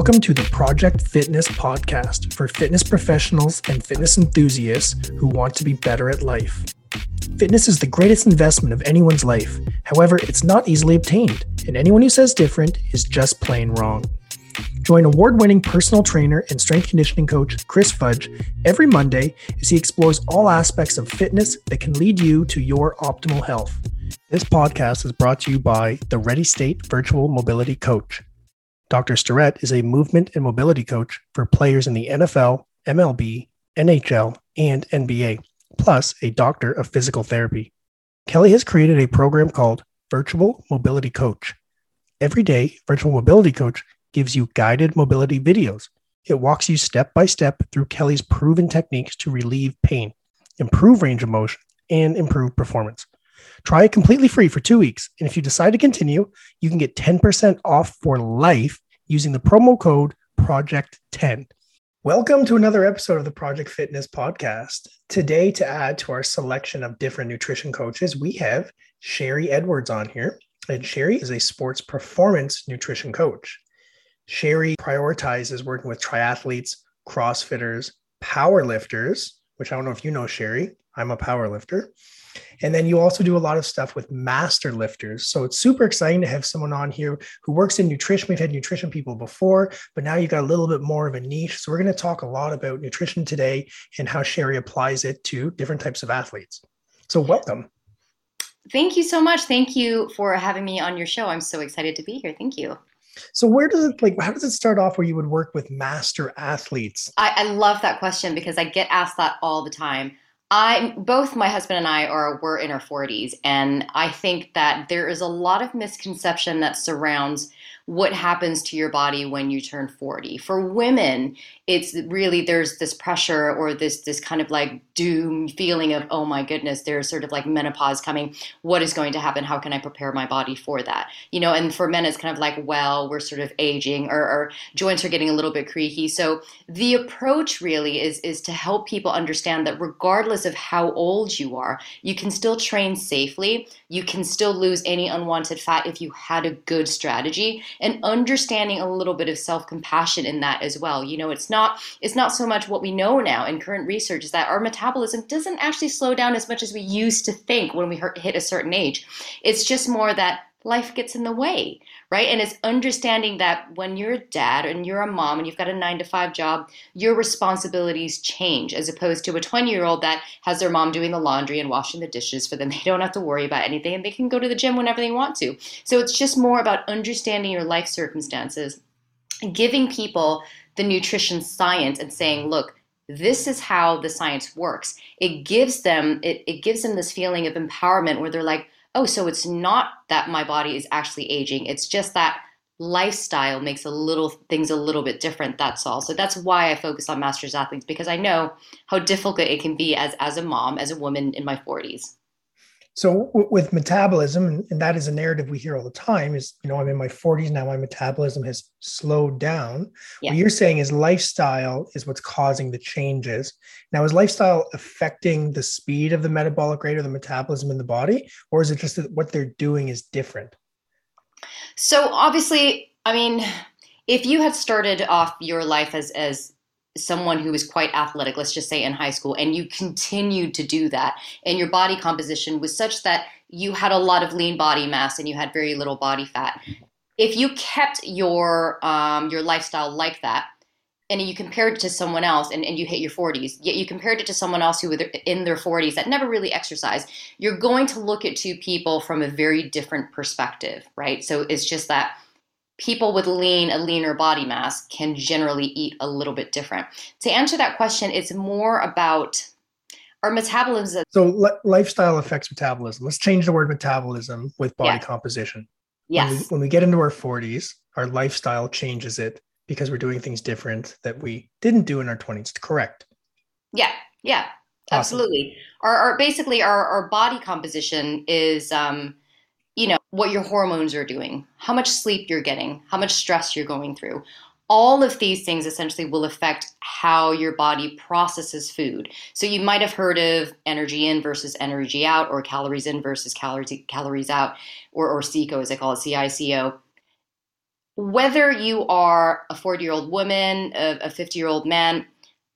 Welcome to the Project Fitness podcast for fitness professionals and fitness enthusiasts who want to be better at life. Fitness is the greatest investment of anyone's life. However, it's not easily obtained, and anyone who says different is just plain wrong. Join award winning personal trainer and strength conditioning coach Chris Fudge every Monday as he explores all aspects of fitness that can lead you to your optimal health. This podcast is brought to you by the Ready State Virtual Mobility Coach. Dr. Starrett is a movement and mobility coach for players in the NFL, MLB, NHL, and NBA, plus a doctor of physical therapy. Kelly has created a program called Virtual Mobility Coach. Every day, Virtual Mobility Coach gives you guided mobility videos. It walks you step by step through Kelly's proven techniques to relieve pain, improve range of motion, and improve performance. Try it completely free for two weeks. And if you decide to continue, you can get 10% off for life using the promo code Project10. Welcome to another episode of the Project Fitness Podcast. Today, to add to our selection of different nutrition coaches, we have Sherry Edwards on here. And Sherry is a sports performance nutrition coach. Sherry prioritizes working with triathletes, CrossFitters, powerlifters, which I don't know if you know, Sherry. I'm a powerlifter. And then you also do a lot of stuff with master lifters. So it's super exciting to have someone on here who works in nutrition. We've had nutrition people before, but now you've got a little bit more of a niche. So we're going to talk a lot about nutrition today and how Sherry applies it to different types of athletes. So welcome. Thank you so much. Thank you for having me on your show. I'm so excited to be here. Thank you. So where does it like how does it start off where you would work with master athletes? I, I love that question because I get asked that all the time. I both my husband and I are we're in our 40s and I think that there is a lot of misconception that surrounds what happens to your body when you turn 40. For women, it's really there's this pressure or this this kind of like doom feeling of oh my goodness there's sort of like menopause coming. What is going to happen? How can i prepare my body for that? You know and for men it's kind of like well we're sort of aging or our joints are getting a little bit creaky. So the approach really is is to help people understand that regardless of how old you are you can still train safely. You can still lose any unwanted fat if you had a good strategy. And understanding a little bit of self-compassion in that as well. You know it's not not it's not so much what we know now in current research is that our metabolism doesn't actually slow down as much as we used to think when we hit a certain age. It's just more that life gets in the way, right? And it's understanding that when you're a dad and you're a mom and you've got a nine to five job, your responsibilities change as opposed to a 20 year old that has their mom doing the laundry and washing the dishes for them. They don't have to worry about anything and they can go to the gym whenever they want to. So it's just more about understanding your life circumstances, giving people the nutrition science and saying, look, this is how the science works. It gives them it, it gives them this feeling of empowerment where they're like, oh, so it's not that my body is actually aging. It's just that lifestyle makes a little things a little bit different that's all so that's why i focus on masters athletes because i know how difficult it can be as as a mom as a woman in my 40s so w- with metabolism, and, and that is a narrative we hear all the time, is you know I'm in my 40s now, my metabolism has slowed down. Yeah. What you're saying is lifestyle is what's causing the changes. Now, is lifestyle affecting the speed of the metabolic rate or the metabolism in the body, or is it just that what they're doing is different? So obviously, I mean, if you had started off your life as as someone who is quite athletic, let's just say in high school, and you continued to do that, and your body composition was such that you had a lot of lean body mass and you had very little body fat. If you kept your um, your lifestyle like that, and you compared it to someone else and, and you hit your 40s yet you compared it to someone else who was in their 40s that never really exercised you're going to look at two people from a very different perspective right so it's just that people with lean, a leaner body mass can generally eat a little bit different. To answer that question, it's more about our metabolism. So le- lifestyle affects metabolism. Let's change the word metabolism with body yeah. composition. Yes. When we, when we get into our 40s, our lifestyle changes it because we're doing things different that we didn't do in our 20s. Correct. Yeah. Yeah. Awesome. Absolutely. Our, our basically our, our body composition is um, what your hormones are doing, how much sleep you're getting, how much stress you're going through. All of these things essentially will affect how your body processes food. So you might have heard of energy in versus energy out, or calories in versus calories calories out, or, or CICO as I call it, CICO whether you are a 40 year old woman, a 50 year old man,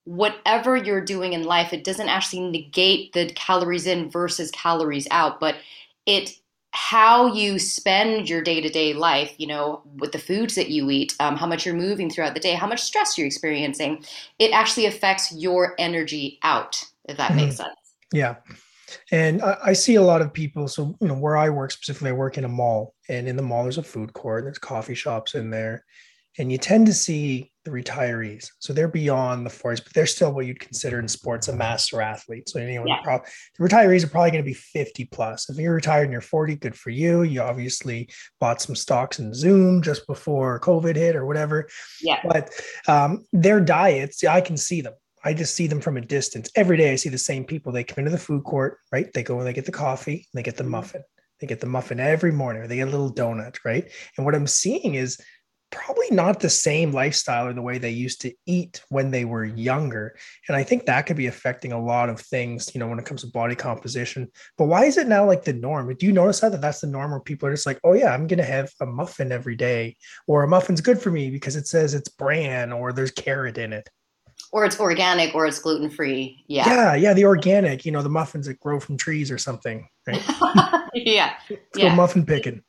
whatever you're doing in life, it doesn't actually negate the calories in versus calories out, but it how you spend your day-to-day life you know with the foods that you eat um, how much you're moving throughout the day how much stress you're experiencing it actually affects your energy out if that mm-hmm. makes sense. Yeah. And I, I, see a lot of people so you know where i work specifically i work in a mall and in the mall there's a food court and there's coffee shops in there and you tend to see the retirees. So they're beyond the 40s, but they're still what you'd consider in sports a master athlete. So anyone, yeah. probably, the retirees are probably going to be 50 plus. If you're retired and you're 40, good for you. You obviously bought some stocks in Zoom just before COVID hit or whatever. Yeah. But um, their diets, I can see them. I just see them from a distance. Every day I see the same people. They come into the food court, right? They go and they get the coffee, they get the mm-hmm. muffin. They get the muffin every morning, or they get a little donut, right? And what I'm seeing is probably not the same lifestyle or the way they used to eat when they were younger. And I think that could be affecting a lot of things, you know, when it comes to body composition. But why is it now like the norm? Do you notice that, that that's the norm where people are just like, oh, yeah, I'm going to have a muffin every day, or a muffin's good for me because it says it's bran or there's carrot in it? Or it's organic or it's gluten free. Yeah. Yeah. Yeah. The organic, you know, the muffins that grow from trees or something, right? yeah. Let's yeah. go muffin picking.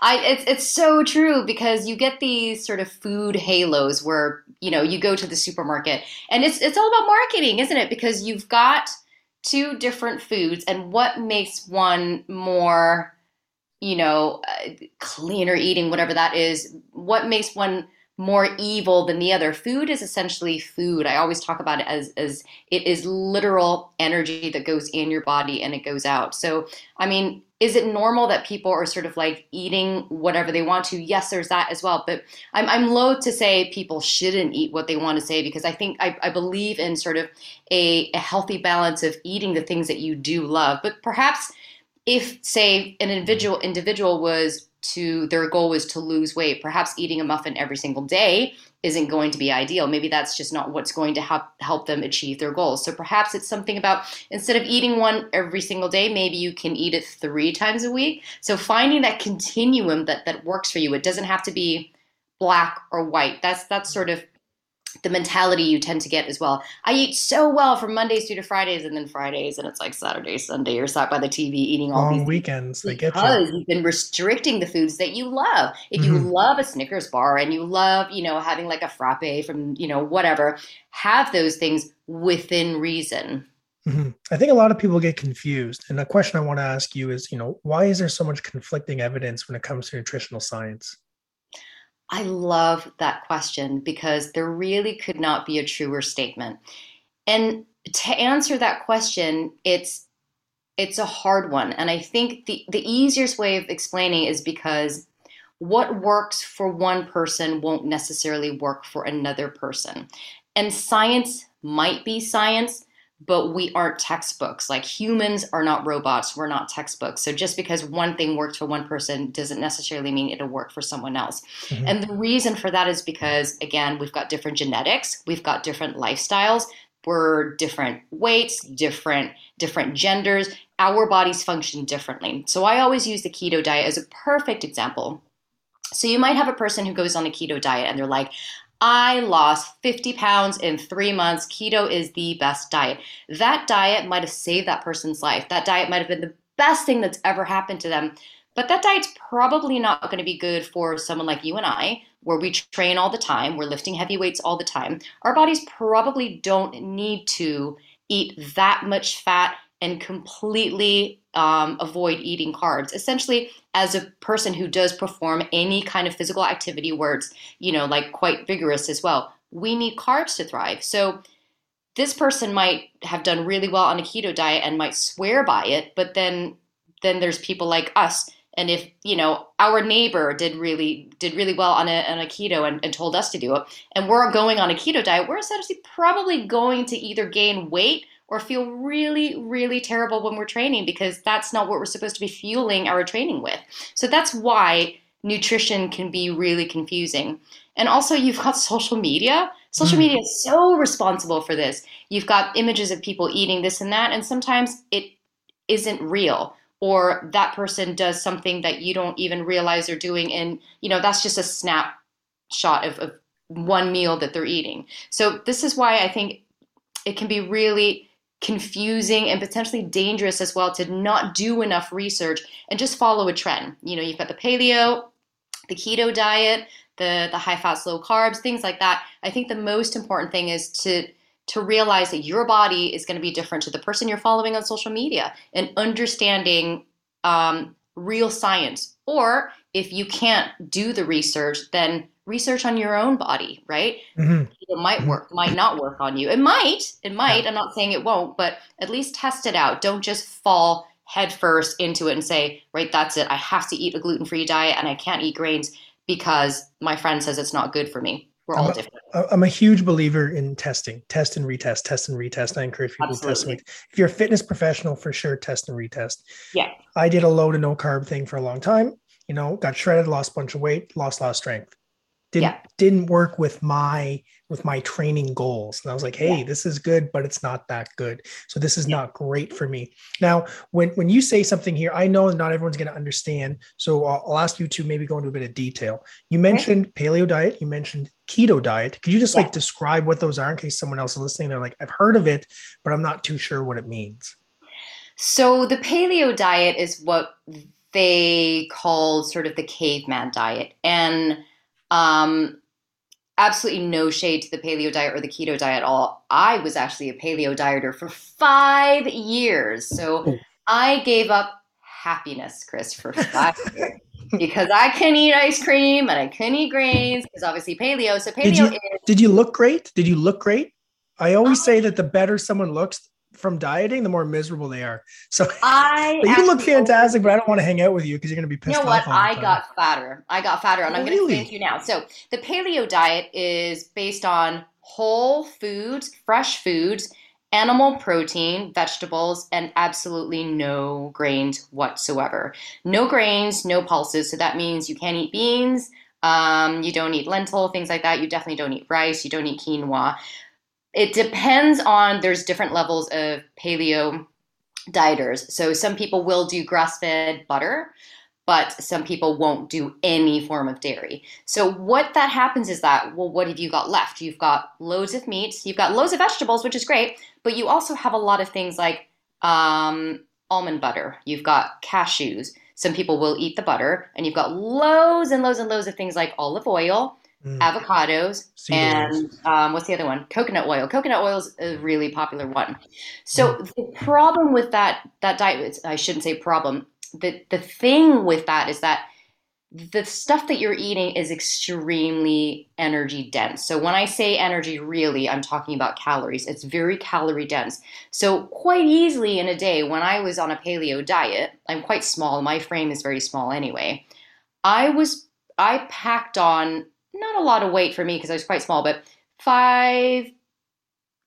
I it's it's so true because you get these sort of food halos where you know you go to the supermarket and it's it's all about marketing, isn't it? Because you've got two different foods and what makes one more you know uh, cleaner eating whatever that is what makes one more evil than the other. Food is essentially food. I always talk about it as as it is literal energy that goes in your body and it goes out. So, I mean, is it normal that people are sort of like eating whatever they want to? Yes, there's that as well. But I'm I'm loath to say people shouldn't eat what they want to say because I think I, I believe in sort of a, a healthy balance of eating the things that you do love. But perhaps if say an individual individual was to their goal was to lose weight. Perhaps eating a muffin every single day isn't going to be ideal. Maybe that's just not what's going to help help them achieve their goals. So perhaps it's something about instead of eating one every single day, maybe you can eat it 3 times a week. So finding that continuum that that works for you. It doesn't have to be black or white. That's that's sort of the mentality you tend to get as well. I eat so well from Mondays through to Fridays, and then Fridays, and it's like Saturday, Sunday, you're sat by the TV eating all Long these weekends. They get because you. you've been restricting the foods that you love. If you mm-hmm. love a Snickers bar and you love, you know, having like a frappe from, you know, whatever, have those things within reason. Mm-hmm. I think a lot of people get confused. And the question I want to ask you is, you know, why is there so much conflicting evidence when it comes to nutritional science? I love that question because there really could not be a truer statement. And to answer that question, it's it's a hard one. And I think the, the easiest way of explaining is because what works for one person won't necessarily work for another person. And science might be science, but we aren't textbooks. Like humans are not robots, we're not textbooks. So just because one thing worked for one person doesn't necessarily mean it'll work for someone else. Mm-hmm. And the reason for that is because, again, we've got different genetics, we've got different lifestyles. We're different weights, different different genders. Our bodies function differently. So I always use the keto diet as a perfect example. So you might have a person who goes on a keto diet and they're like, I lost 50 pounds in three months. Keto is the best diet. That diet might have saved that person's life. That diet might have been the best thing that's ever happened to them. But that diet's probably not going to be good for someone like you and I, where we train all the time, we're lifting heavy weights all the time. Our bodies probably don't need to eat that much fat and completely um, avoid eating carbs. Essentially, as a person who does perform any kind of physical activity where it's, you know, like quite vigorous as well, we need carbs to thrive. So this person might have done really well on a keto diet and might swear by it, but then then there's people like us. And if you know our neighbor did really did really well on a, on a keto and, and told us to do it, and we're going on a keto diet, we're essentially probably going to either gain weight or feel really, really terrible when we're training because that's not what we're supposed to be fueling our training with. So that's why nutrition can be really confusing. And also, you've got social media. Social mm. media is so responsible for this. You've got images of people eating this and that, and sometimes it isn't real or that person does something that you don't even realize they're doing and you know that's just a snapshot of, of one meal that they're eating. So this is why I think it can be really confusing and potentially dangerous as well to not do enough research and just follow a trend. You know, you've got the paleo, the keto diet, the the high fat, low carbs, things like that. I think the most important thing is to to realize that your body is going to be different to the person you're following on social media and understanding um, real science. Or if you can't do the research, then research on your own body, right? Mm-hmm. It might mm-hmm. work, might not work on you. It might, it might. Yeah. I'm not saying it won't, but at least test it out. Don't just fall headfirst into it and say, right, that's it. I have to eat a gluten free diet and I can't eat grains because my friend says it's not good for me. We're I'm all a, different. I'm a huge believer in testing, test and retest, test and retest. I encourage people Absolutely. to test. If you're a fitness professional, for sure, test and retest. Yeah. I did a low to no carb thing for a long time. You know, got shredded, lost a bunch of weight, lost a lot of strength didn't yeah. didn't work with my with my training goals. And i was like hey yeah. this is good but it's not that good. So this is yeah. not great for me. Now when when you say something here i know not everyone's going to understand so I'll, I'll, ask you to maybe go into a bit of detail. You mentioned paleo diet you mentioned keto diet. Could you just like describe what those are in case someone else is listening? They're like i've heard of it but i'm not too sure what it means. So the paleo diet is what they call sort of the caveman diet. And um, absolutely no shade to the paleo diet or the keto diet at all. I was actually a paleo dieter for five years. So oh. I gave up happiness, Chris, for five years. Because I couldn't eat ice cream and I couldn't eat grains because obviously paleo. So paleo did you, is, did you look great? Did you look great? I always um, say that the better someone looks, from dieting, the more miserable they are. So I you look fantastic, but I don't want to hang out with you because you're going to be pissed. You know what? I got fatter. I got fatter, and I'm going to explain to you now. So the paleo diet is based on whole foods, fresh foods, animal protein, vegetables, and absolutely no grains whatsoever. No grains, no pulses. So that means you can't eat beans. Um, you don't eat lentil, things like that. You definitely don't eat rice. You don't eat quinoa it depends on there's different levels of paleo dieters. So some people will do grass-fed butter, but some people won't do any form of dairy. So what that happens is that, well, what have you got left? You've got loads of meats, you've got loads of vegetables, which is great, but you also have a lot of things like um, almond butter. You've got cashews. Some people will eat the butter, and you've got loads and loads and loads of things like olive oil mm. avocados, and um, what's the other one? Coconut oil. Coconut oil is a really popular one. So mm. the problem with that that diet, I shouldn't say problem. The the thing with that is that the stuff that you're eating is extremely energy dense. So when I say energy, really, I'm talking about calories. It's very calorie dense. So quite easily in a day, when I was on a paleo diet, I'm quite small. My frame is very small anyway. I was I packed on not a lot of weight for me because I was quite small, but five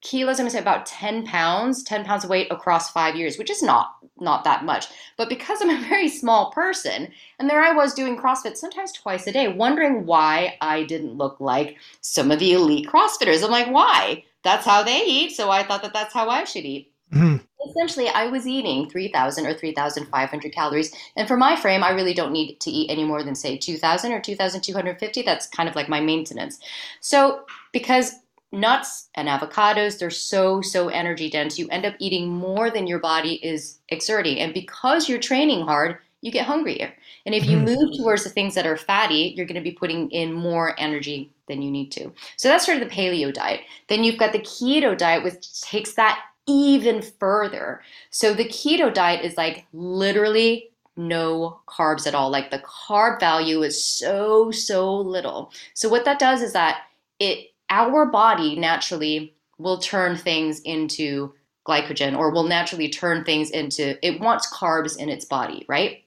kilos, I'm gonna say about 10 pounds, 10 pounds of weight across five years, which is not not that much. But because I'm a very small person, and there I was doing CrossFit sometimes twice a day, wondering why I didn't look like some of the elite CrossFitters. I'm like, why? That's how they eat, so I thought that that's how I should eat. Mm-hmm. Essentially, I was eating 3,000 or 3,500 calories. And for my frame, I really don't need to eat any more than, say, 2,000 or 2,250. That's kind of like my maintenance. So, because nuts and avocados, they're so, so energy dense, you end up eating more than your body is exerting. And because you're training hard, you get hungrier. And if you mm-hmm. move towards the things that are fatty, you're going to be putting in more energy than you need to. So that's sort of the paleo diet. Then you've got the keto diet, which takes that even further. So the keto diet is like literally no carbs at all. Like the carb value is so, so little. So what that does is that it our body naturally will turn things into glycogen or will naturally turn things into it wants carbs in its body, right?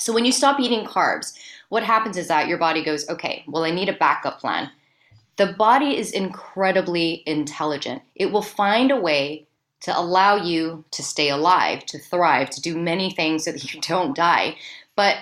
So when you stop eating carbs, what happens is that your body goes, okay, well, I need a backup plan. The body is incredibly intelligent. It will find a way to allow you to stay alive, to thrive, to do many things so that you don't die. But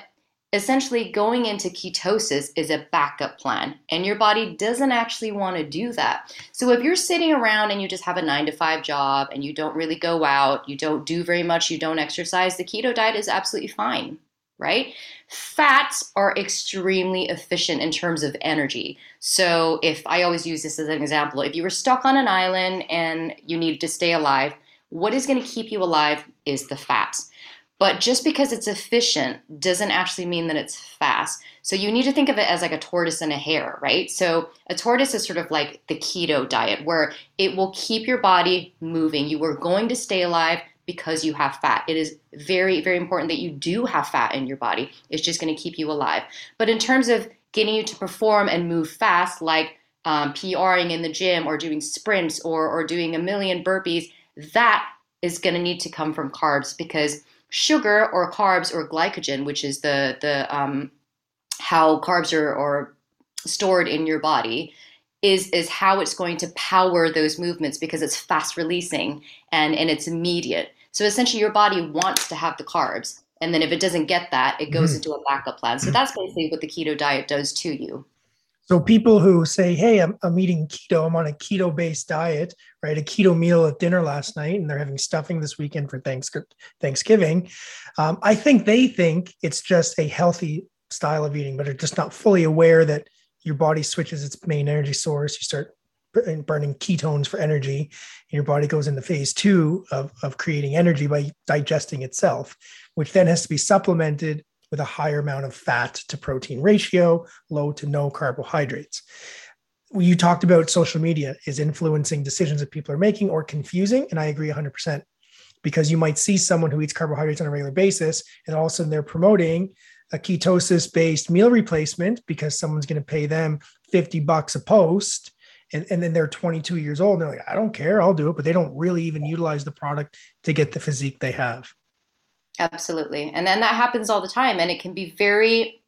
essentially, going into ketosis is a backup plan, and your body doesn't actually want to do that. So, if you're sitting around and you just have a nine to five job and you don't really go out, you don't do very much, you don't exercise, the keto diet is absolutely fine. Right? Fats are extremely efficient in terms of energy. So, if I always use this as an example, if you were stuck on an island and you needed to stay alive, what is going to keep you alive is the fats. But just because it's efficient doesn't actually mean that it's fast. So you need to think of it as like a tortoise and a hare, right? So a tortoise is sort of like the keto diet where it will keep your body moving. You are going to stay alive because you have fat. It is very, very important that you do have fat in your body. It's just going to keep you alive. But in terms of getting you to perform and move fast, like um, PRing in the gym or doing sprints or, or doing a million burpees, that is going to need to come from carbs because sugar or carbs or glycogen, which is the the um, how carbs are, are stored in your body, is is how it's going to power those movements because it's fast releasing and and it's immediate. So essentially, your body wants to have the carbs, and then if it doesn't get that, it goes mm. into a backup plan. So that's basically what the keto diet does to you. So people who say, "Hey, I'm, I'm eating keto. I'm on a keto-based diet, right? A keto meal at dinner last night, and they're having stuffing this weekend for Thanksgiving." Um, I think they think it's just a healthy style of eating, but are just not fully aware that your body switches its main energy source. You start burning ketones for energy, and your body goes into phase two of, of creating energy by digesting itself, which then has to be supplemented with a higher amount of fat to protein ratio, low to no carbohydrates. You talked about social media is influencing decisions that people are making or confusing. And I agree 100% because you might see someone who eats carbohydrates on a regular basis and all of a sudden they're promoting a ketosis based meal replacement because someone's going to pay them 50 bucks a post. And, and then they're 22 years old and they're like, I don't care, I'll do it. But they don't really even utilize the product to get the physique they have. Absolutely. And then that happens all the time. And it can be very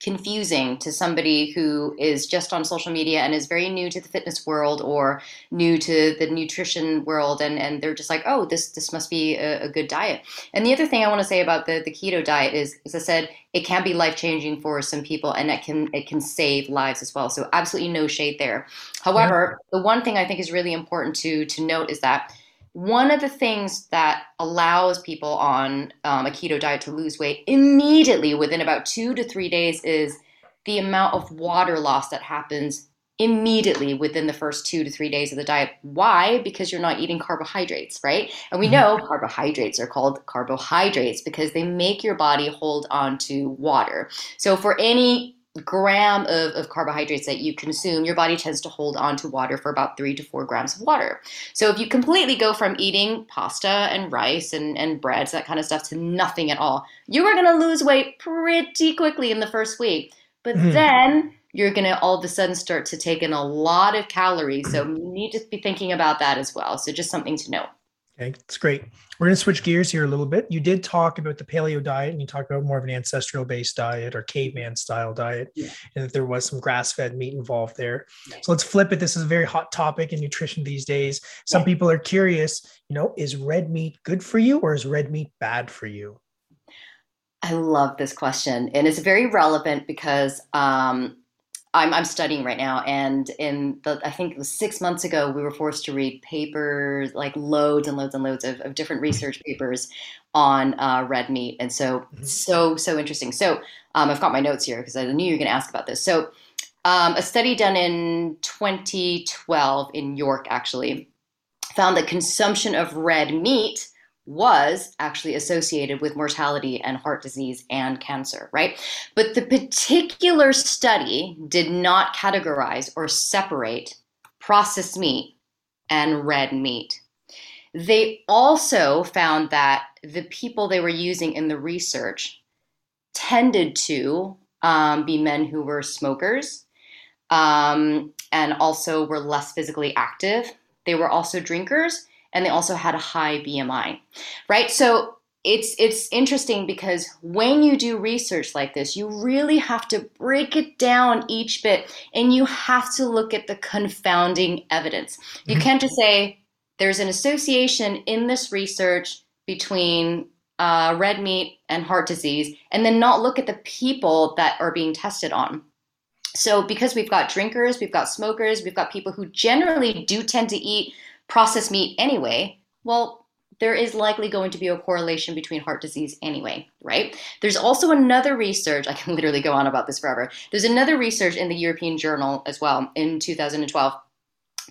confusing to somebody who is just on social media and is very new to the fitness world or new to the nutrition world and, and they're just like oh this this must be a, a good diet. And the other thing i want to say about the, the keto diet is as i said it can be life changing for some people and it can it can save lives as well. So absolutely no shade there. However yeah. the one thing i think is really important to to note is that one of the things that allows people on um, a keto diet to lose weight immediately within about two to three days is the amount of water loss that happens immediately within the first two to three days of the diet. Why? Because you're not eating carbohydrates, right? And we mm-hmm. know carbohydrates are called carbohydrates because they make your body hold on to water. So for any gram of, of carbohydrates that you consume, your body tends to hold on to water for about three to four grams of water. So if you completely go from eating pasta and rice and, and breads, that kind of stuff, to nothing at all, you are going to lose weight pretty quickly in the first week. But mm-hmm. then you're going to all of a sudden start to take in a lot of calories. So you need to be thinking about that as well. So just something to note. Okay, that's great. We're going to switch gears here a little bit. You did talk about the paleo diet and you talked about more of an ancestral based diet or caveman style diet, yeah. and that there was some grass fed meat involved there. So let's flip it. This is a very hot topic in nutrition these days. Some yeah. people are curious, you know, is red meat good for you or is red meat bad for you? I love this question, and it's very relevant because um, I'm, I'm studying right now, and in the I think it was six months ago, we were forced to read papers like loads and loads and loads of, of different research papers on uh, red meat, and so mm-hmm. so so interesting. So um, I've got my notes here because I knew you were going to ask about this. So um, a study done in 2012 in York actually found that consumption of red meat was actually associated with mortality and heart disease and cancer, right? But the particular study did not categorize or separate processed meat and red meat. They also found that the people they were using in the research tended to um, be men who were smokers um, and also were less physically active. They were also drinkers and they also had a high BMI, right? So it's it's interesting because when you do research like this, you really have to break it down each bit, and you have to look at the confounding evidence. You mm-hmm. can't just say there's an association in this research between uh, red meat and heart disease, and then not look at the people that are being tested on. So, because we've got drinkers, we've got smokers, we've got people who generally do tend to eat processed meat anyway, well, there is likely going to be a correlation between heart disease anyway, right? There's also another research, I can literally go on about this forever. There's another research in the European Journal as well in 2012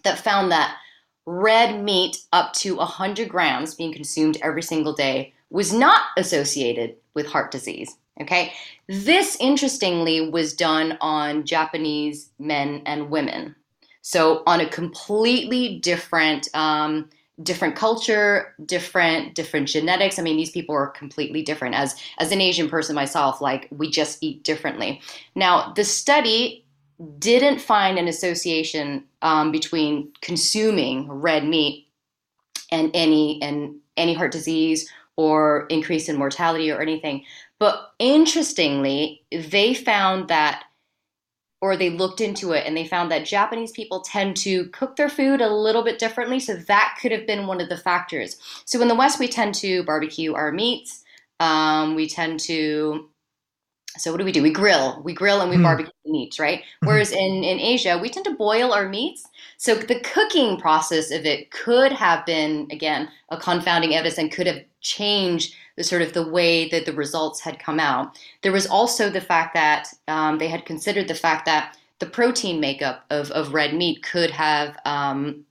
that found that red meat up to 100 grams being consumed every single day was not associated with heart disease. Okay, this interestingly was done on Japanese men and women. So on a completely different um, different culture, different different genetics. I mean, these people are completely different. As as an Asian person myself, like we just eat differently. Now, the study didn't find an association um, between consuming red meat and any and any heart disease or increase in mortality or anything. But interestingly, they found that or they looked into it and they found that Japanese people tend to cook their food a little bit differently. So that could have been one of the factors. So in the West, we tend to barbecue our meats. Um, we tend to, so what do we do? We grill, we grill and we mm. barbecue meats, right? Mm-hmm. Whereas in, in Asia, we tend to boil our meats. So the cooking process of it could have been, again, a confounding evidence and could have changed the sort of the way that the results had come out. There was also the fact that um, they had considered the fact that the protein makeup of, of red meat could have um,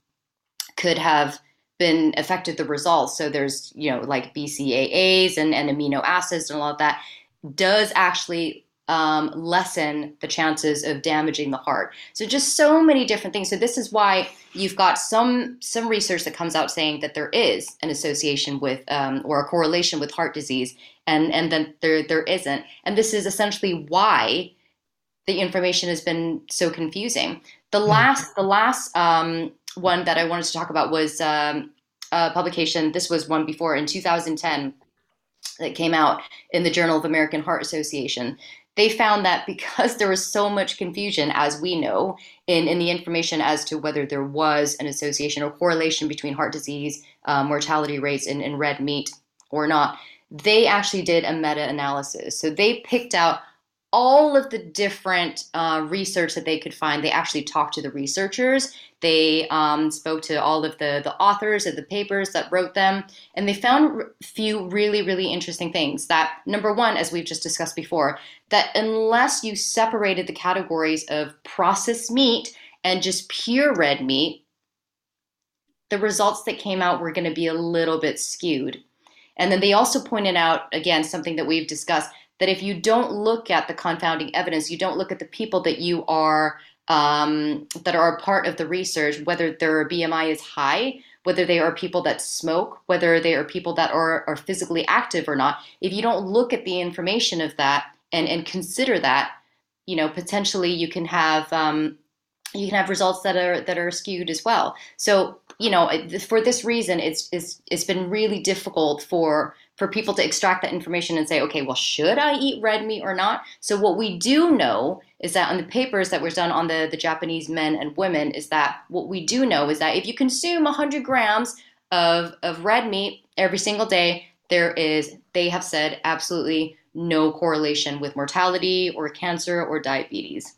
could have been affected the results. So there's you know like BCAAs and, and amino acids and all of that does actually um, lessen the chances of damaging the heart. So just so many different things. So this is why you've got some some research that comes out saying that there is an association with um, or a correlation with heart disease, and and then there there isn't. And this is essentially why the information has been so confusing. The hmm. last the last um, one that I wanted to talk about was um, a publication. This was one before in 2010 that came out in the Journal of American Heart Association they found that because there was so much confusion, as we know, in, in the information as to whether there was an association or correlation between heart disease, uh, mortality rates in, in red meat or not, they actually did a meta analysis. So they picked out all of the different uh, research that they could find. They actually talked to the researchers. They um, spoke to all of the, the authors of the papers that wrote them, and they found a few really, really interesting things. That number one, as we've just discussed before, that unless you separated the categories of processed meat and just pure red meat, the results that came out were going to be a little bit skewed. And then they also pointed out, again, something that we've discussed that if you don't look at the confounding evidence, you don't look at the people that you are um, that are a part of the research, whether their BMI is high, whether they are people that smoke, whether they are people that are, are physically active or not. If you don't look at the information of that and, and consider that, you know, potentially you can have um, you can have results that are that are skewed as well. So you know, for this reason, it's it's it's been really difficult for for people to extract that information and say, okay, well, should I eat red meat or not? So what we do know is that on the papers that were done on the, the Japanese men and women is that what we do know is that if you consume 100 grams of, of red meat every single day, there is, they have said, absolutely no correlation with mortality or cancer or diabetes.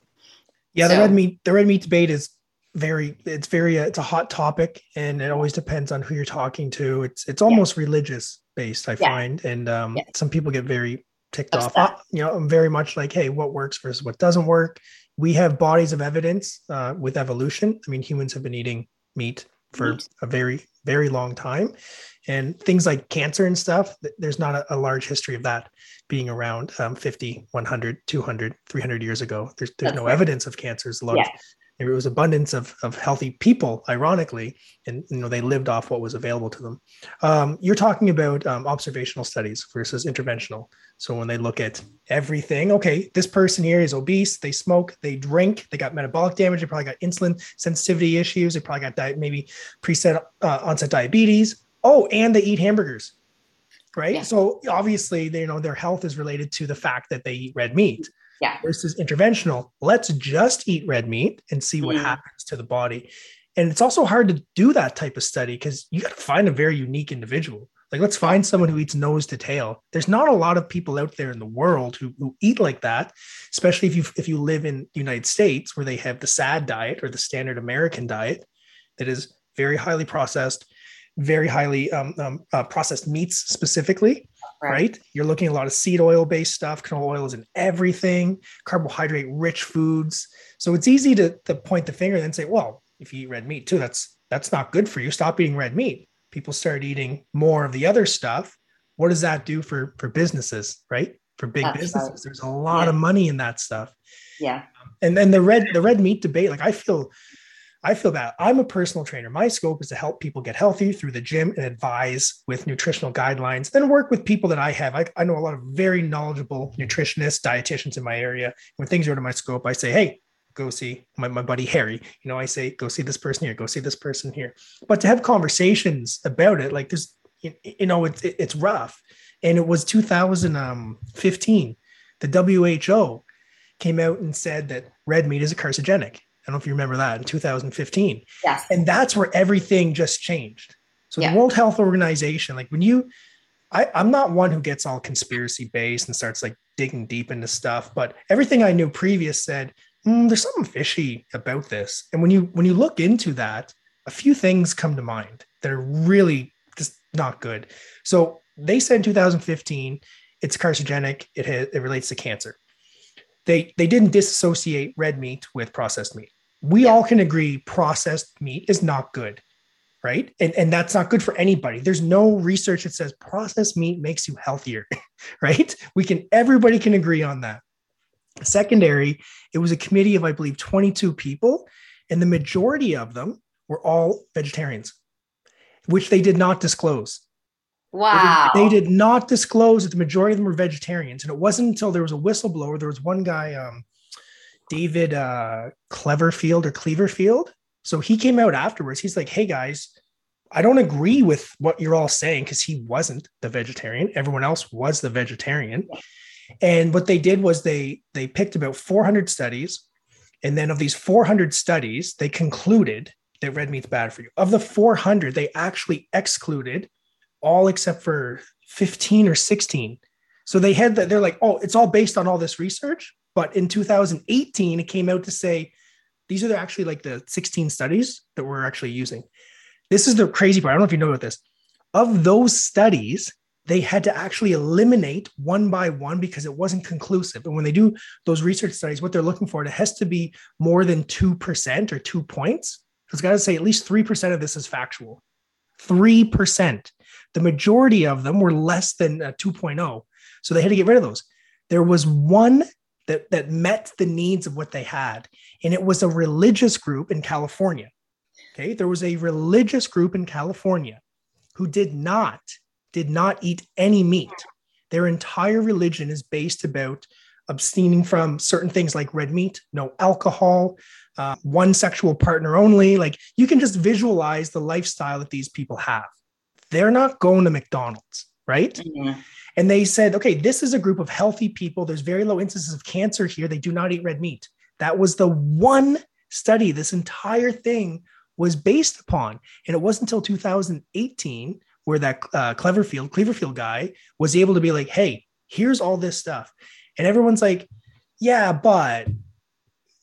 Yeah, so, the red meat the red meat debate is very it's very uh, it's a hot topic and it always depends on who you're talking to. It's it's almost yeah. religious based, I yeah. find. And um, yeah. some people get very ticked Upset. off. you know, I'm very much like, hey, what works versus what doesn't work. We have bodies of evidence uh, with evolution. I mean, humans have been eating meat for meat. a very, very long time. And things like cancer and stuff, there's not a, a large history of that being around um, 50, 100, 200, 300 years ago. There's, there's no right. evidence of cancers. A lot yeah. of there was abundance of, of healthy people ironically and you know they lived off what was available to them. Um, you're talking about um, observational studies versus interventional. So when they look at everything okay this person here is obese they smoke they drink they got metabolic damage they probably got insulin sensitivity issues they probably got di- maybe preset uh, onset diabetes. Oh and they eat hamburgers right? Yeah. so obviously they you know their health is related to the fact that they eat red meat yeah. versus interventional. Let's just eat red meat and see what mm. happens to the body. And it's also hard to do that type of study because you got to find a very unique individual. Like, let's find someone who eats nose to tail. There's not a lot of people out there in the world who, who eat like that, especially if you if you live in the United States where they have the SAD diet or the standard American diet that is very highly processed, very highly um, um, uh, processed meats specifically, Right. right. You're looking at a lot of seed oil based stuff. Canola oil is in everything, carbohydrate rich foods. So it's easy to, to point the finger and then say, well, if you eat red meat too, that's that's not good for you. Stop eating red meat. People start eating more of the other stuff. What does that do for for businesses, right? For big That's businesses, right. there's a lot Yeah. of money in that stuff Yeah. and then the red the red meat debate like i feel i feel that i'm a personal trainer. My scope is to help people get healthy through the gym and advise with nutritional guidelines then work with people that i have. I, I know a lot of very knowledgeable nutritionists dietitians in my area. When things are out of my scope i say hey go see my, my buddy harry. You know i say go see this person here. Go see this person here. But to have conversations about it like there's you, you know it's it's rough. And it was 2015 the WHO came out and said that red meat is a carcinogenic. I don't know if you remember that in 2015. Yes. And that's where everything just changed. So Yeah. the World Health Organization, like when you, I, I'm not one who gets all conspiracy based and starts like digging deep into stuff, but everything I knew previous said, "Hmm, there's something fishy about this. And when you when you look into that, a few things come to mind that are really just not good. So they said in 2015, it's carcinogenic. It has, it relates to cancer they they didn't disassociate red meat with processed meat. We Yeah. all can agree processed meat is not good, right? And and that's not good for anybody. There's no research that says processed meat makes you healthier, right? We can everybody can agree on that. Secondary, it was a committee of I believe 22 people, and the majority of them were all vegetarians, which they did not disclose. They did- Wow. They did not disclose that the majority of them were vegetarians. And it wasn't until there was a whistleblower. There was one guy, um, David uh, Cleverfield or Cleverfield. So he came out afterwards. He's like, hey guys, I don't agree with what you're all saying because he wasn't the vegetarian. Everyone else was the vegetarian. And what they did was they they picked about 400 studies. And then of these 400 studies, they concluded that red meat's bad for you. Of the 400, they actually excluded all except for 15 or 16. So they had that, they're like, oh, it's all based on all this research. But in 2018, it came out to say these are actually like the 16 studies that we're actually using. This is the crazy part. I don't know if you know about this. Of those studies, they had to actually eliminate one by one because it wasn't conclusive. And when they do those research studies, what they're looking for, it has to be more than 2% or two points. So it's got to say at least 3% of this is factual. 3%. The majority of them were less than 2.0. So they had to get rid of those. There was one that, that met the needs of what they had, and it was a religious group in California. Okay. There was a religious group in California who did not, did not eat any meat. Their entire religion is based about abstaining from certain things like red meat, no alcohol, uh, one sexual partner only. Like you can just visualize the lifestyle that these people have. They're not going to McDonald's, right? Mhm. And they said, okay, this is a group of healthy people. There's very low instances of cancer here. They do not eat red meat. That was the one study this entire thing was based upon. And it wasn't until 2018 where that uh, Cleverfield, Cleverfield guy was able to be like, hey, here's all this stuff. And everyone's like, yeah, but,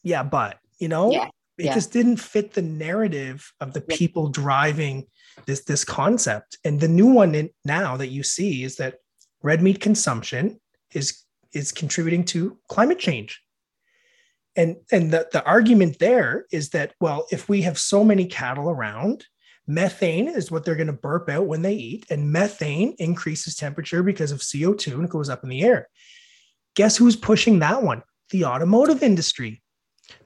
yeah, but, you know, Yeah, it yeah. just didn't fit the narrative of the people driving this this concept. And the new one in, now that you see is that red meat consumption is is contributing to climate change. And and the, the argument there is that well, if we have so many cattle around, methane is what they're going to burp out when they eat, and methane increases temperature because of CO2 and it goes up in the air. Guess who's pushing that one? The automotive industry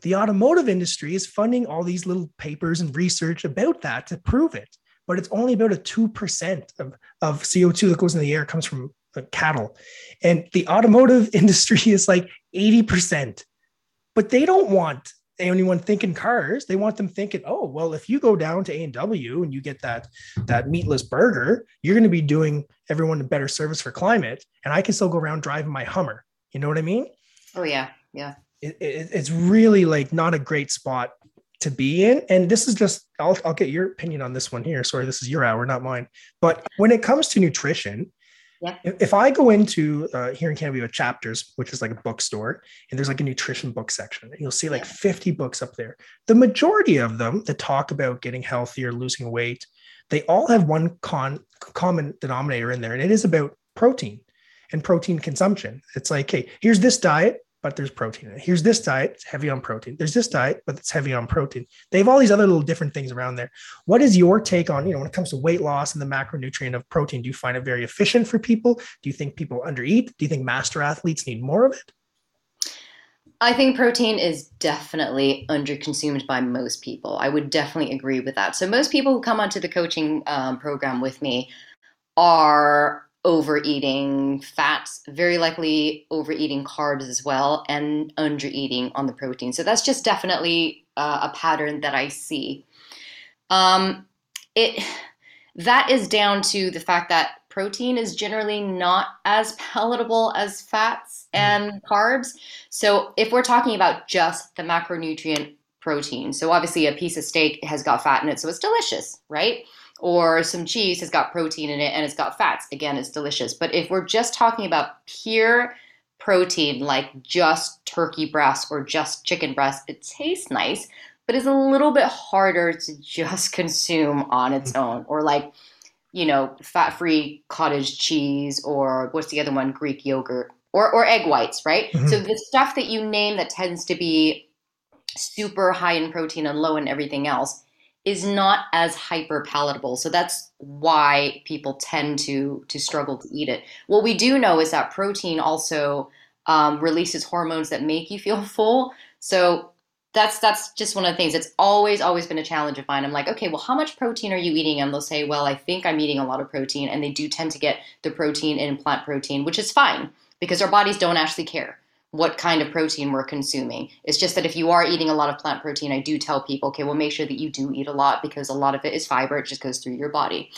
the automotive industry is funding all these little papers and research about that to prove it but it's only about a 2% of, of co2 that goes in the air comes from cattle and the automotive industry is like 80% but they don't want anyone thinking cars they want them thinking oh well if you go down to a&w and you get that that meatless burger you're going to be doing everyone a better service for climate and i can still go around driving my hummer you know what i mean Oh yeah, yeah. it, it, it's really like not a great spot to be in. And this is just, I'll, I'll get your opinion on this one here. Sorry, this is your hour, not mine. But when it comes to nutrition, Yeah. if, I go into uh, here in Canada, we have Chapters, which is like a bookstore, and there's like a nutrition book section, and you'll see like Yeah. 50 books up there. The majority of them that talk about getting healthier, losing weight, they all have one con common denominator in there, and it is about protein and protein consumption. It's like, hey, here's this diet, but there's protein in it. Here's this diet, it's heavy on protein. There's this diet, but it's heavy on protein. They have all these other little different things around there. What is your take on, you know, when it comes to weight loss and the macronutrient of protein? Do you find it very efficient for people? Do you think people undereat? Do you think master athletes need more of it? I think protein is definitely underconsumed by most people. I would definitely agree with that. So most people who come onto the coaching um, program with me are overeating fats, very likely overeating carbs as well, and undereating on the protein. So that's just definitely uh, a pattern that I see. Um, it that is down to the fact that protein is generally not as palatable as fats mm. and carbs. So if we're talking about just the macronutrient protein, so obviously a piece of steak has got fat in it, so it's delicious, right? Or some cheese has got protein in it and it's got fats. Again, it's delicious. But if we're just talking about pure protein, like just turkey breast or just chicken breast, it tastes nice, but it's a little bit harder to just consume on its mm-hmm. own. Or like, you know, fat free cottage cheese or what's the other one? Greek yogurt or, or egg whites, right? Mm-hmm. So the stuff that you name that tends to be super high in protein and low in everything else is not as hyper palatable. So that's why people tend to to struggle to eat it. What we do know is that protein also um, releases hormones that make you feel full. So that's that's just one of the things. It's always always been a challenge of mine. I'm like, okay, well, how much protein are you eating? And they'll say, well, I think I'm eating a lot of protein, and they do tend to get the protein in plant protein, which is fine because our bodies don't actually care what kind of protein we're consuming. It's just that if you are eating a lot of plant protein, I do tell people, okay, well, make sure that you do eat a lot because a lot of it is fiber. It just goes through your body.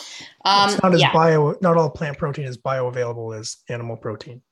Um, it's not as yeah. bio, not all plant protein is bioavailable as animal protein.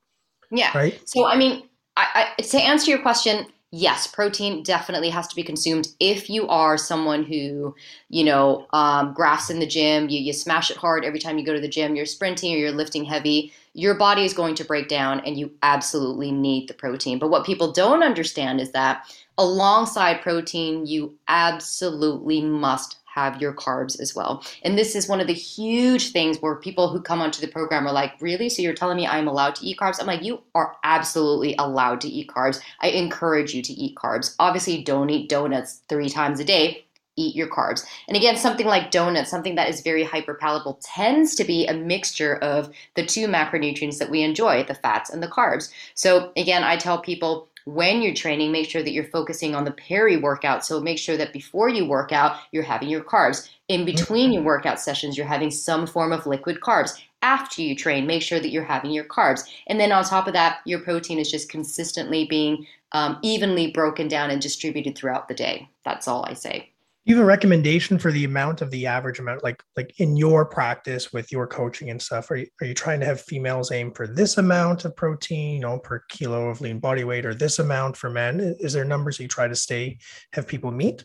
Yeah. Right. So, I mean, I, I, to answer your question, yes, protein definitely has to be consumed if you are someone who, you know, um, grafts in the gym, you, you smash it hard every time you go to the gym, you're sprinting or you're lifting heavy, your body is going to break down and you absolutely need the protein. But what people don't understand is that alongside protein, you absolutely must have your carbs as well. And this is one of the huge things where people who come onto the program are like, Really? So you're telling me I'm allowed to eat carbs? I'm like, You are absolutely allowed to eat carbs. I encourage you to eat carbs. Obviously, don't eat donuts three times a day. Eat your carbs. And again, something like donuts, something that is very hyperpalatable, tends to be a mixture of the two macronutrients that we enjoy, the fats and the carbs. So again, I tell people when you're training, make sure that you're focusing on the peri workout. So make sure that before you work out, you're having your carbs. In between your workout sessions, you're having some form of liquid carbs. After you train, make sure that you're having your carbs. And then on top of that, your protein is just consistently being um, evenly broken down and distributed throughout the day. That's all I say you have a recommendation for the amount of the average amount like like in your practice with your coaching and stuff are you, are you trying to have females aim for this amount of protein you know per kilo of lean body weight or this amount for men? Is there numbers you try to stay have people meet?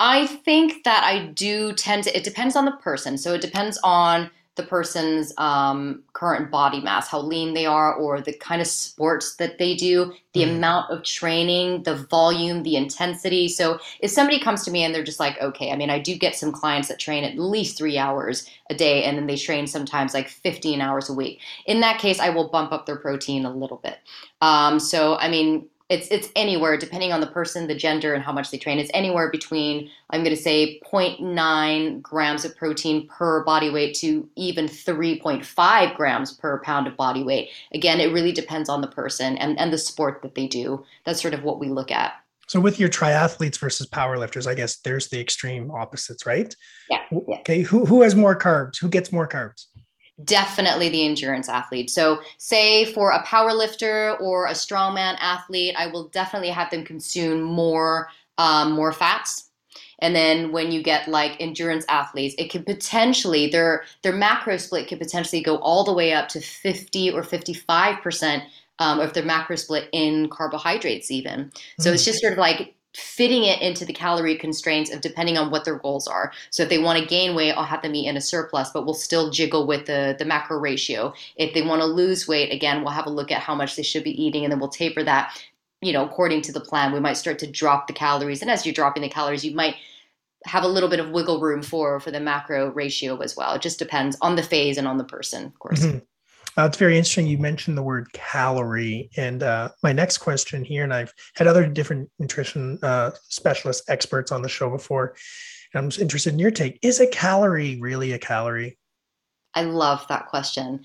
I think that i do tend to it depends on the person. So it depends on the person's um, current body mass, how lean they are, or the kind of sports that they do, the mm. amount of training, the volume, the intensity. So if somebody comes to me and they're just like, okay, I mean, I do get some clients that train at least three hours a day, and then they train sometimes like 15 hours a week. In that case, I will bump up their protein a little bit. Um, so, I mean, it's it's anywhere depending on the person the gender and how much they train. It's anywhere between i'm going to say 0.9 grams of protein per body weight to even 3.5 grams per pound of body weight. Again it really depends on the person and and the sport that they do. That's sort of what we look at. So with your triathletes versus powerlifters i guess there's the extreme opposites right? Yeah, yeah. okay who who has more carbs? Who gets more carbs definitely the endurance athlete. So, say for a power lifter or a strongman athlete, I will definitely have them consume more um, more fats. And then when you get like endurance athletes, it could potentially their their macro split could potentially go all the way up to 50 or 55 percent um, of their macro split in carbohydrates even. So mm. it's just sort of like fitting it into the calorie constraints of depending on what their goals are. So if they want to gain weight, I'll have them eat in a surplus, but we'll still jiggle with the, the macro ratio. If they want to lose weight, again, we'll have a look at how much they should be eating and then we'll taper that, you know, according to the plan. We might start to drop the calories. And as you're dropping the calories, you might have a little bit of wiggle room for for the macro ratio as well. It just depends on the phase and on the person, of course. Mm-hmm. Uh, it's very interesting. You mentioned the word calorie, and uh, my next question here, and I've had other different nutrition uh, specialist experts on the show before. I'm interested in your take. Is a calorie really a calorie? I love that question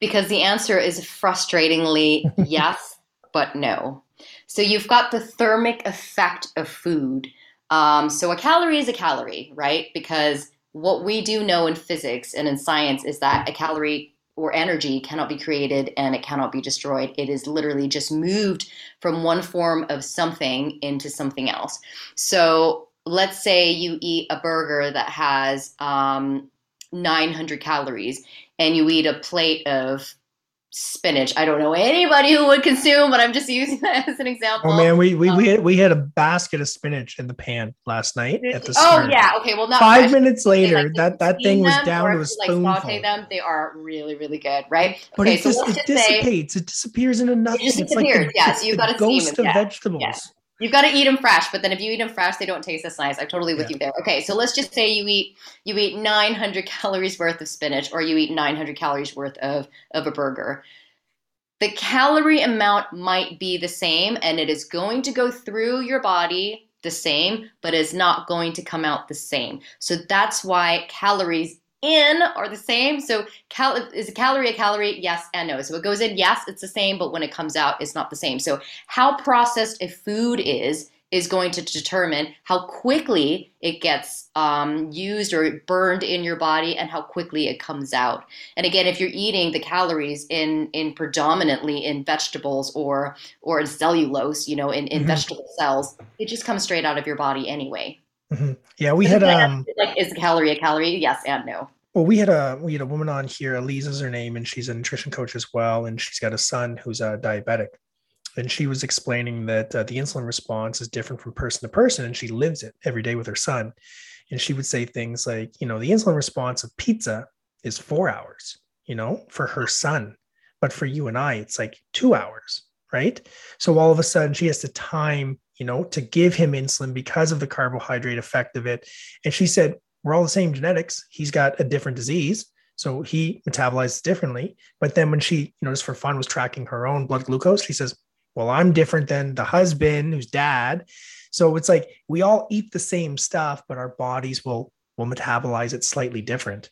because the answer is frustratingly yes, but no. So you've got the thermic effect of food. Um, so a calorie is a calorie, right? Because what we do know in physics and in science is that a calorie or energy cannot be created and it cannot be destroyed. It is literally just moved from one form of something into something else. So let's say you eat a burger that has um, 900 calories and you eat a plate of spinach. I don't know anybody who would consume, but I'm just using that as an example. Oh man, we we um, we, had, we had a basket of spinach in the pan last night at the Oh yeah, okay. Well, not five minutes later, like, that that thing was down to a spoonful. Like saute them, they are really really good, right? But okay, it, so just, it dissipates. Say, it disappears in a nothing. It disappears. It's like the, yeah, so you got a ghost them, of yeah. vegetables. Yeah. You've got to eat them fresh, but then if you eat them fresh, they don't taste as nice. I'm totally with yeah. you there. Okay, so let's just say you eat you eat 900 calories worth of spinach, or you eat 900 calories worth of of a burger. The calorie amount might be the same, and it is going to go through your body the same, but is not going to come out the same. So that's why calories in are the same. So cal- is a calorie a calorie? Yes and no. So it goes in, yes, it's the same, but when it comes out, it's not the same. So how processed a food is is going to determine how quickly it gets um, used or burned in your body and how quickly it comes out. And again, if you're eating the calories in in predominantly in vegetables or or in cellulose, you know, in, in mm-hmm. vegetable cells, it just comes straight out of your body anyway. Mm-hmm. Yeah, we had um like is a calorie a calorie? Yes and no. Well, we had a we had a woman on here. Elise is her name, and she's a nutrition coach as well, and she's got a son who's a diabetic. And she was explaining that uh, the insulin response is different from person to person, and she lives it every day with her son. And she would say things like, you know, the insulin response of pizza is four hours, you know, for her son, but for you and I, it's like two hours, right? So all of a sudden, she has to time you know, to give him insulin because of the carbohydrate effect of it. And she said, We're all the same genetics. He's got a different disease. So he metabolizes differently. But then when she, you know, just for fun was tracking her own blood glucose, she says, Well, I'm different than the husband who's dad. So it's like we all eat the same stuff, but our bodies will will metabolize it slightly different.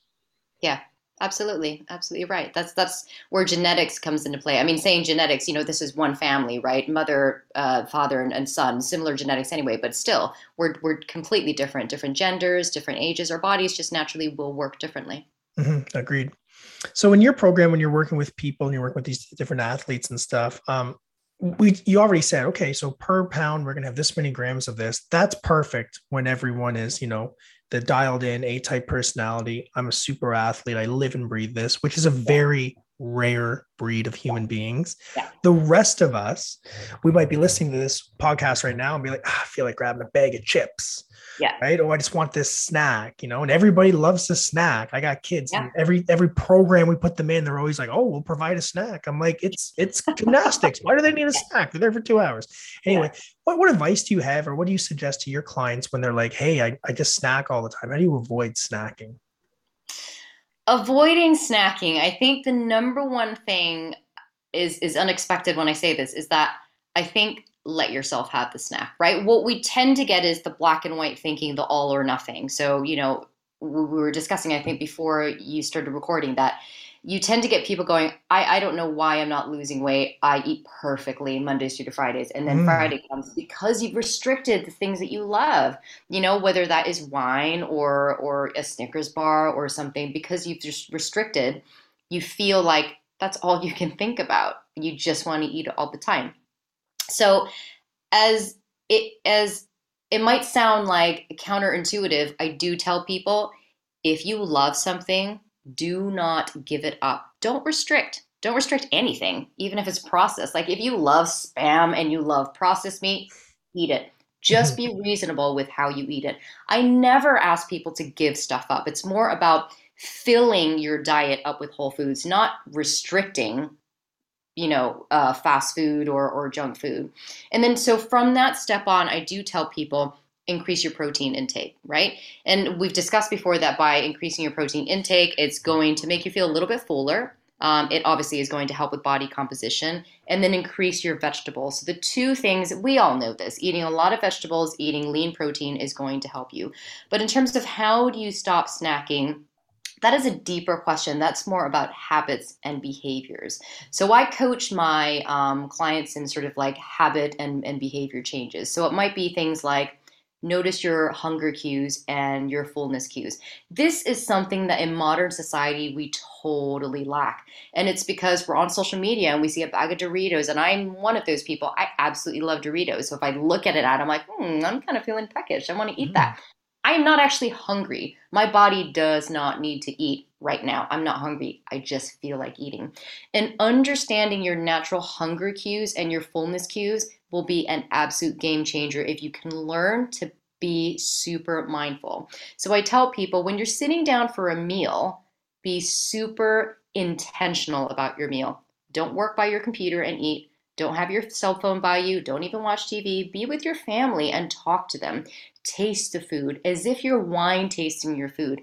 Yeah, absolutely absolutely right. That's that's where genetics comes into play. I mean saying genetics you know this is one family right? Mother uh, father and, and, son similar genetics anyway but still we're, we're completely different. Different genders different ages. Our bodies just naturally will work differently. Mm-hmm. agreed. So in your program when you're working with people and you're working with these different athletes and stuff um, we you already said okay so per pound we're going to have this many grams of this. That's perfect when everyone is you know the dialed in A type personality. I'm a super athlete. I live and breathe this, which is a very rare breed of human beings. Yeah. The rest of us, we might be listening to this podcast right now and be like, ah, I feel like grabbing a bag of chips. Yeah. Right. Oh, I just want this snack, you know, and everybody loves the snack. I got kids yeah. and every every program we put them in, they're always like, Oh, we'll provide a snack. I'm like, it's it's gymnastics. Why do they need a snack? They're there for two hours. Anyway, yeah. what, what advice do you have or what do you suggest to your clients when they're like, Hey, I, I just snack all the time? How do you avoid snacking? avoiding snacking i think the number one thing is is unexpected when i say this is that i think let yourself have the snack right what we tend to get is the black and white thinking the all or nothing so you know we were discussing i think before you started recording that you tend to get people going, I, I don't know why I'm not losing weight. I eat perfectly Mondays through to Fridays. And then mm. Friday comes because you've restricted the things that you love, you know, whether that is wine or or a Snickers bar or something, because you've just restricted, you feel like that's all you can think about. You just want to eat all the time. So as it as it might sound like counterintuitive, I do tell people if you love something, do not give it up. Don't restrict. Don't restrict anything, even if it's processed. Like if you love spam and you love processed meat, eat it. Just mm-hmm. be reasonable with how you eat it. I never ask people to give stuff up. It's more about filling your diet up with whole foods, not restricting, you know, uh, fast food or, or junk food. And then, so from that step on, I do tell people increase your protein intake, right? And we've discussed before that by increasing your protein intake, it's going to make you feel a little bit fuller. Um, it obviously is going to help with body composition and then increase your vegetables. So, the two things we all know this eating a lot of vegetables, eating lean protein is going to help you. But in terms of how do you stop snacking, that is a deeper question. That's more about habits and behaviors. So I coach my um, clients in sort of like habit and, and behavior changes. So it might be things like notice your hunger cues and your fullness cues. This is something that in modern society we totally lack. And it's because we're on social media and we see a bag of Doritos, and I'm one of those people. I absolutely love Doritos. So if I look at it I'm like, hmm, I'm kind of feeling peckish. I want to eat mm. that. I am not actually hungry. My body does not need to eat right now. I'm not hungry. I just feel like eating. And understanding your natural hunger cues and your fullness cues will be an absolute game changer if you can learn to be super mindful. So I tell people when you're sitting down for a meal, be super intentional about your meal. Don't work by your computer and eat. Don't have your cell phone by you. Don't even watch TV. Be with your family and talk to them. Taste the food as if you're wine tasting your food.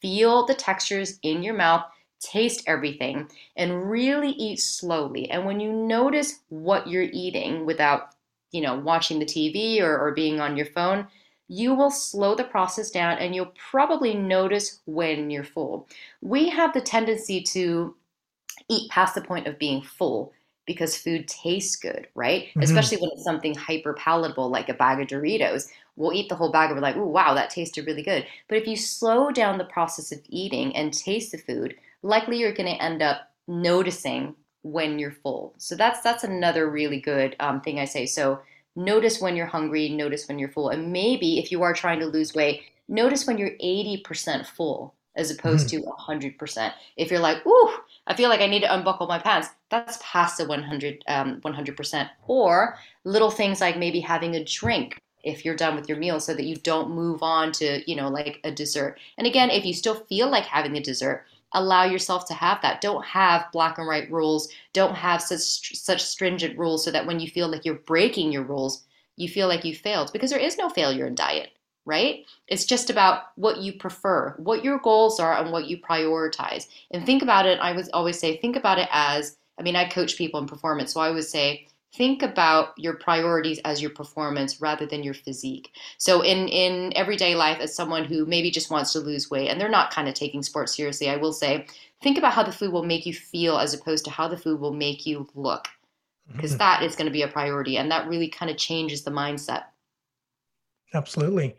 Feel the textures in your mouth taste everything, and really eat slowly. And when you notice what you're eating without, you know, watching the TV or, or being on your phone, you will slow the process down and you'll probably notice when you're full. We have the tendency to eat past the point of being full because food tastes good, right? Mm-hmm. Especially when it's something hyper palatable like a bag of Doritos. We'll eat the whole bag and we're like, oh, wow, that tasted really good. But if you slow down the process of eating and taste the food, likely you're going to end up noticing when you're full. So that's that's another really good um, thing I say. So notice when you're hungry, notice when you're full, and maybe if you are trying to lose weight, notice when you're 80% full as opposed mm-hmm. to 100%. If you're like, ooh, I feel like I need to unbuckle my pants, that's past the 100 um, 100%. Or little things like maybe having a drink if you're done with your meal so that you don't move on to you know like a dessert and again if you still feel like having a dessert allow yourself to have that. Don't have black and white rules. Don't have such such stringent rules so that when you feel like you're breaking your rules, you feel like you failed because there is no failure in diet, right? It's just about what you prefer, what your goals are and what you prioritize. And think about it, I would always say think about it as I mean, I coach people in performance, so I would say think about your priorities as your performance rather than your physique. So in in everyday life as someone who maybe just wants to lose weight and they're not kind of taking sports seriously, I will say think about how the food will make you feel as opposed to how the food will make you look. Because mm-hmm. is going to be a priority and that really kind of changes the mindset. Absolutely.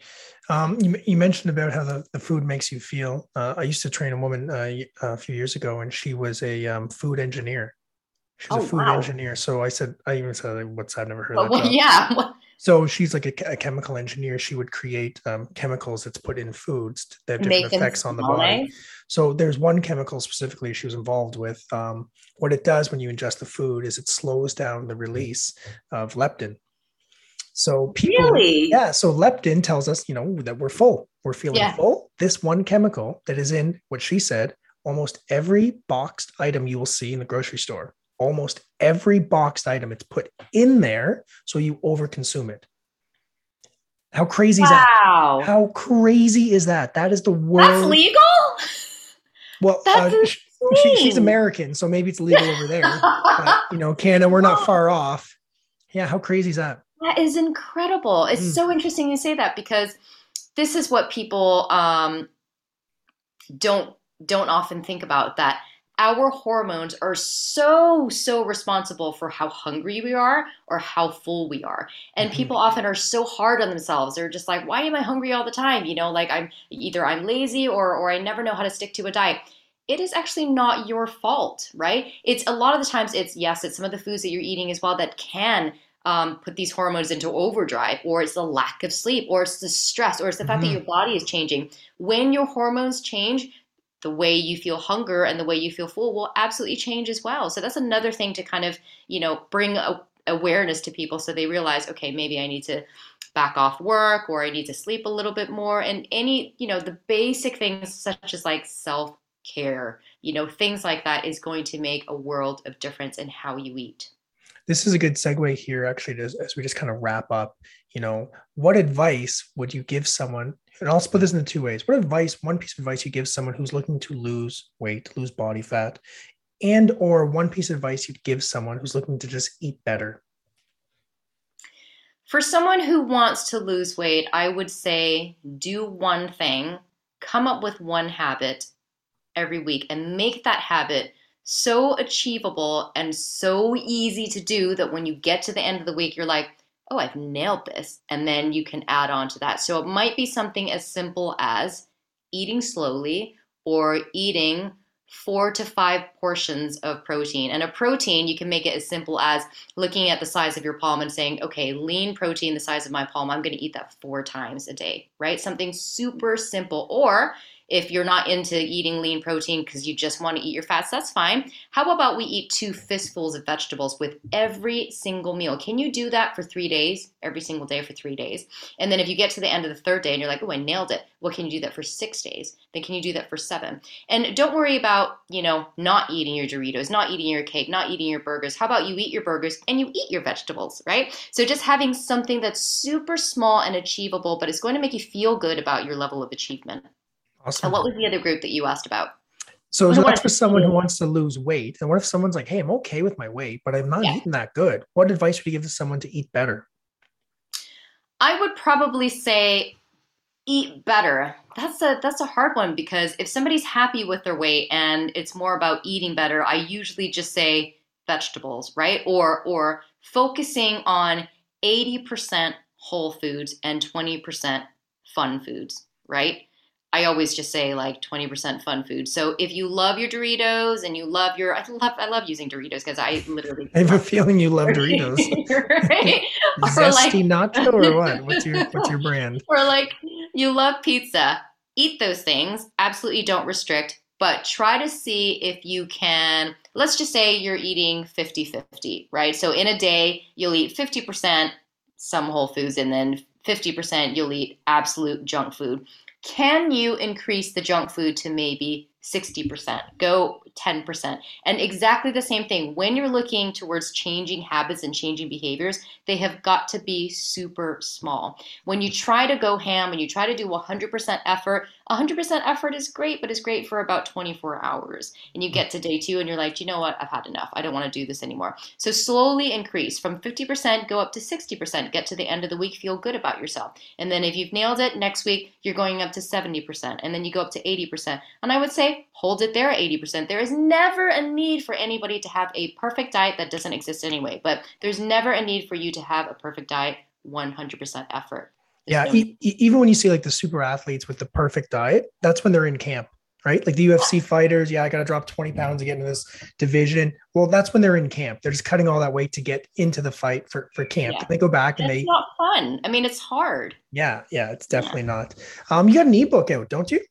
Um, you, you, mentioned about how the, the food makes you feel. Uh, I used to train a woman uh, a few years ago, and she was a um, food engineer. She's oh, a food wow. engineer. So I said, I even said, what's I've never heard of that. Well, yeah. So she's like a, a, chemical engineer. She would create um, chemicals that's put in foods that have different effects on the body. So there's one chemical specifically she was involved with. Um, what it does when you ingest the food is it slows down the release of leptin. So people, really? yeah. So leptin tells us, you know, that we're full. We're feeling yeah. full. This one chemical that is in what she said, almost every boxed item you will see in the grocery store almost every boxed item it's put in there so you overconsume it how crazy wow. is that Wow. how crazy is that that is the world that's legal well that's uh, she, she's american so maybe it's legal over there but, you know canada we're not far off yeah how crazy is that that is incredible. It's mm. so interesting you say that because this is what people um, don't don't often think about that our hormones are so so responsible for how hungry we are or how full we are. And mm-hmm. people often are so hard on themselves. They're just like why am i hungry all the time? You know like i'm either i'm lazy or or i never know how to stick to a diet. It is actually not your fault right? It's a lot of the times it's yes it's some of the foods that you're eating as well that can um, put these hormones into overdrive, or it's the lack of sleep, or it's the stress, or it's the fact mm-hmm. that your body is changing. When your hormones change, the way you feel hunger and the way you feel full will absolutely change as well. So that's another thing to kind of, you know, bring a, awareness to people so they realize, okay, maybe I need to back off work or I need to sleep a little bit more. And any, you know, the basic things such as like self care, you know, things like that is going to make a world of difference in how you eat. This is a good segue here, actually, as, as we just kind of wrap up. You know, what advice would you give someone? And I'll split this into two ways. What advice, one piece of advice you give someone who's looking to lose weight, lose body fat, and or one piece of advice you'd give someone who's looking to just eat better? For someone who wants to lose weight, I would say do one thing, come up with one habit every week, and make that habit so achievable and so easy to do that when you get to the end of the week, you're like, oh, I've nailed this. And then you can add on to that. So it might be something as simple as eating slowly or eating four to five portions of protein. And a protein, you can make it as simple as looking at the size of your palm and saying, okay, lean protein the size of my palm, I'm going to eat that four times a day, right? Something super simple. Or if you're not into eating lean protein because you just want to eat your fats, that's fine. How about we eat two fistfuls of vegetables with every single meal? Can you do that for three days, every single day for three days? And then if you get to the end of the third day and you're like, oh, I nailed it, well, can you do that for six days? Then can you do that for seven? And don't worry about, you know, not eating your Doritos, not eating your cake, not eating your burgers. How about you eat your burgers and you eat your vegetables, right? So just having something that's super small and achievable, but it's going to make you feel good about your level of achievement. Awesome. And what was the other group that you asked about? So, so that's for someone who wants to lose weight. And what if someone's like, hey, I'm okay with my weight, but I'm not yeah. eating that good? What advice would you give to someone to eat better? I would probably say eat better. That's a that's a hard one because if somebody's happy with their weight and it's more about eating better, I usually just say vegetables, right? Or or focusing on 80% whole foods and 20% fun foods, right? I always just say like 20% fun food. So if you love your Doritos and you love your, I love, I love using Doritos because I literally. I have a feeling you love Doritos. right? Zesty like, nacho or what? What's your, what's your brand? Or like you love pizza. Eat those things. Absolutely don't restrict, but try to see if you can. Let's just say you're eating 50 50, right? So in a day, you'll eat 50% some whole foods and then 50% you'll eat absolute junk food can you increase the junk food to maybe 60%? Go 10%. And exactly the same thing. When you're looking towards changing habits and changing behaviors, they have got to be super small. When you try to go ham and you try to do 100% effort, 100% effort is great, but it's great for about 24 hours. And you get to day two and you're like, you know what? I've had enough. I don't want to do this anymore. So slowly increase from 50%, go up to 60%. Get to the end of the week, feel good about yourself. And then if you've nailed it, next week you're going up to 70%. And then you go up to 80%. And I would say hold it there at 80%. There is never a need for anybody to have a perfect diet that doesn't exist anyway, but there's never a need for you to have a perfect diet 100% effort yeah, e- even when you see like the super athletes with the perfect diet, that's when they're in camp, right? Like the UFC fighters, yeah, I got to drop 20 pounds to get into this division. Well, that's when they're in camp. They're just cutting all that weight to get into the fight for for camp. Yeah. They go back and, and they. It's not fun. I mean, it's hard. Yeah, yeah, it's definitely yeah. not. Um, you got an ebook out, don't you?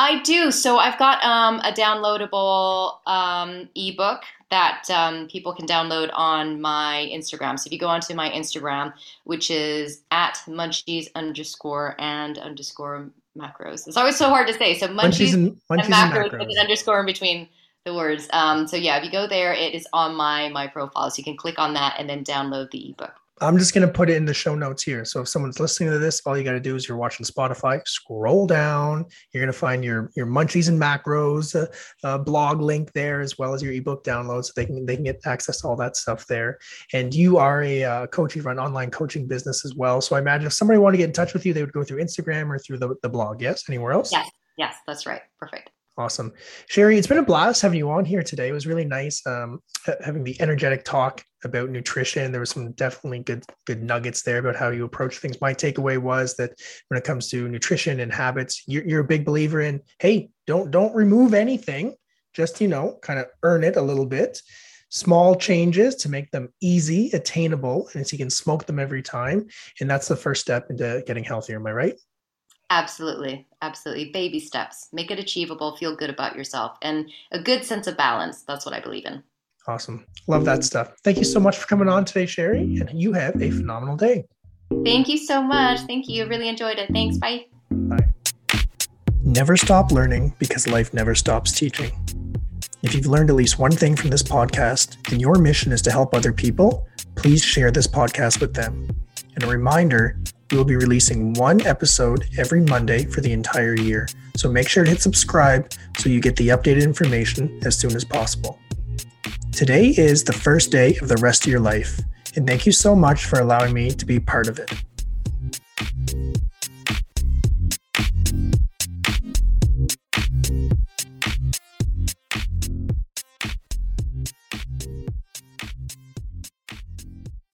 I do. So I've got um, a downloadable um, ebook that um, people can download on my Instagram. So if you go onto my Instagram, which is at munchies underscore and underscore macros. It's always so hard to say. So munchies, munchies and, munchies and macros, and macros. with an underscore in between the words. Um, so yeah, if you go there, it is on my my profile. So you can click on that and then download the ebook. I'm just going to put it in the show notes here. So if someone's listening to this, all you got to do is you're watching Spotify, scroll down. You're going to find your your Munchies and Macros uh, uh, blog link there, as well as your ebook download, so they can they can get access to all that stuff there. And you are a uh, coach, you run online coaching business as well. So I imagine if somebody wanted to get in touch with you, they would go through Instagram or through the, the blog. Yes, anywhere else? Yes, yes, that's right. Perfect. Awesome. Sherry, it's been a blast having you on here today. It was really nice um, having the energetic talk about nutrition. There was some definitely good good nuggets there about how you approach things. My takeaway was that when it comes to nutrition and habits, you're, you're a big believer in, hey, don't don't remove anything. Just, you know, kind of earn it a little bit. Small changes to make them easy, attainable, and so you can smoke them every time. And that's the first step into getting healthier. Am I right? Absolutely. Absolutely. Baby steps. Make it achievable. Feel good about yourself and a good sense of balance. That's what I believe in. Awesome. Love that stuff. Thank you so much for coming on today, Sherry. And you have a phenomenal day. Thank you so much. Thank you. Really enjoyed it. Thanks. Bye. Bye. Never stop learning because life never stops teaching. If you've learned at least one thing from this podcast and your mission is to help other people, please share this podcast with them. And a reminder we will be releasing one episode every Monday for the entire year. So make sure to hit subscribe so you get the updated information as soon as possible. Today is the first day of the rest of your life, and thank you so much for allowing me to be part of it.